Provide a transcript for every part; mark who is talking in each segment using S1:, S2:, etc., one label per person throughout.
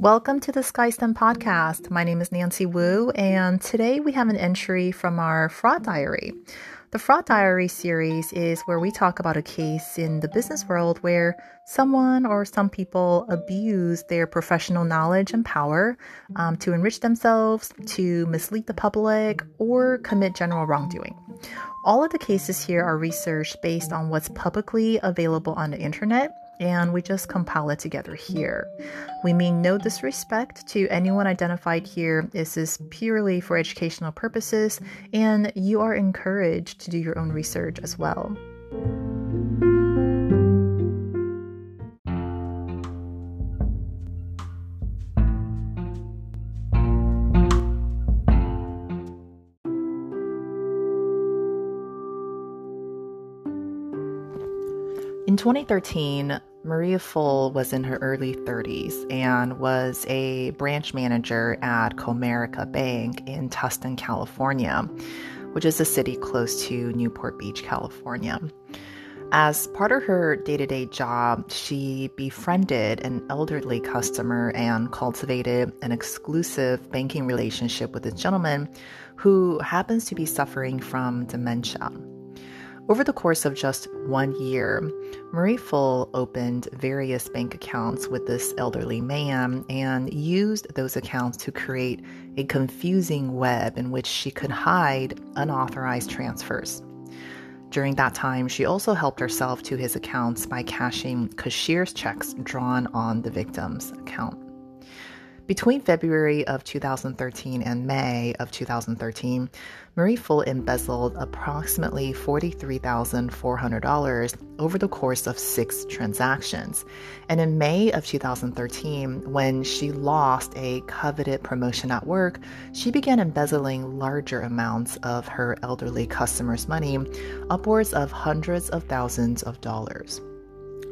S1: Welcome to the SkyStem podcast. My name is Nancy Wu, and today we have an entry from our Fraud Diary. The Fraud Diary series is where we talk about a case in the business world where someone or some people abuse their professional knowledge and power um, to enrich themselves, to mislead the public, or commit general wrongdoing. All of the cases here are researched based on what's publicly available on the internet and we just compile it together here. We mean no disrespect to anyone identified here. This is purely for educational purposes, and you are encouraged to do your own research as well. In 2013, Maria Full was in her early 30s and was a branch manager at Comerica Bank in Tustin, California, which is a city close to Newport Beach, California. As part of her day to day job, she befriended an elderly customer and cultivated an exclusive banking relationship with a gentleman who happens to be suffering from dementia. Over the course of just one year, Marie Full opened various bank accounts with this elderly man and used those accounts to create a confusing web in which she could hide unauthorized transfers. During that time, she also helped herself to his accounts by cashing cashier's checks drawn on the victim's account. Between February of 2013 and May of 2013, Marie Full embezzled approximately $43,400 over the course of six transactions. And in May of 2013, when she lost a coveted promotion at work, she began embezzling larger amounts of her elderly customers' money, upwards of hundreds of thousands of dollars.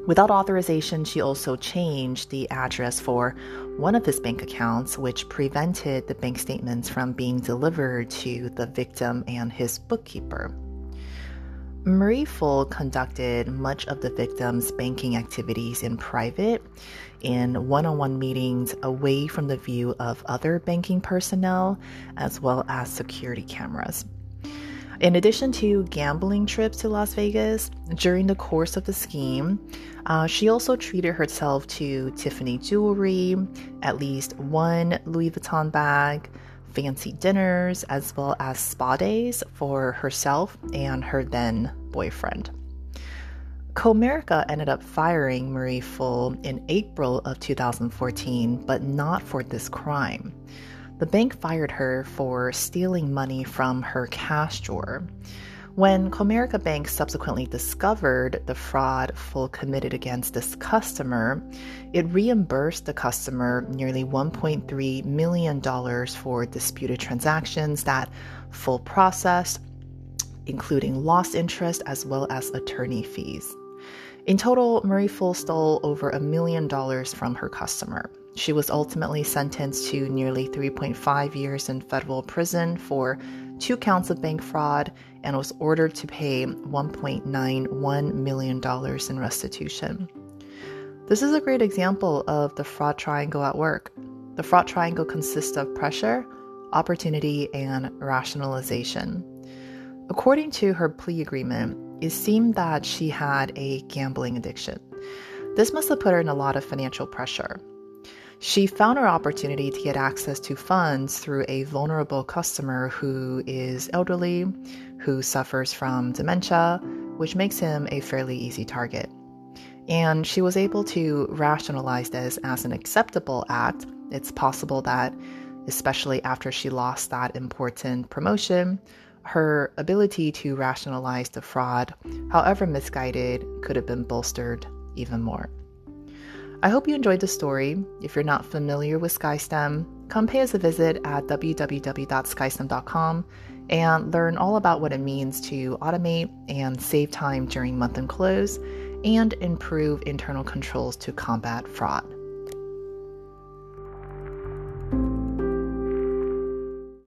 S1: Without authorization, she also changed the address for one of his bank accounts, which prevented the bank statements from being delivered to the victim and his bookkeeper. Marie Full conducted much of the victim's banking activities in private, in one on one meetings away from the view of other banking personnel, as well as security cameras. In addition to gambling trips to Las Vegas, during the course of the scheme, uh, she also treated herself to Tiffany jewelry, at least one Louis Vuitton bag, fancy dinners, as well as spa days for herself and her then boyfriend. Comerica ended up firing Marie Full in April of 2014, but not for this crime. The bank fired her for stealing money from her cash drawer. When Comerica Bank subsequently discovered the fraud Full committed against this customer, it reimbursed the customer nearly $1.3 million for disputed transactions that Full processed, including lost interest as well as attorney fees. In total, Marie Full stole over a million dollars from her customer. She was ultimately sentenced to nearly 3.5 years in federal prison for two counts of bank fraud and was ordered to pay $1.91 million in restitution. This is a great example of the fraud triangle at work. The fraud triangle consists of pressure, opportunity, and rationalization. According to her plea agreement, it seemed that she had a gambling addiction. This must have put her in a lot of financial pressure. She found her opportunity to get access to funds through a vulnerable customer who is elderly, who suffers from dementia, which makes him a fairly easy target. And she was able to rationalize this as an acceptable act. It's possible that, especially after she lost that important promotion, her ability to rationalize the fraud, however misguided, could have been bolstered even more. I hope you enjoyed the story. If you're not familiar with SkyStem, come pay us a visit at www.skystem.com and learn all about what it means to automate and save time during month end close and improve internal controls to combat fraud.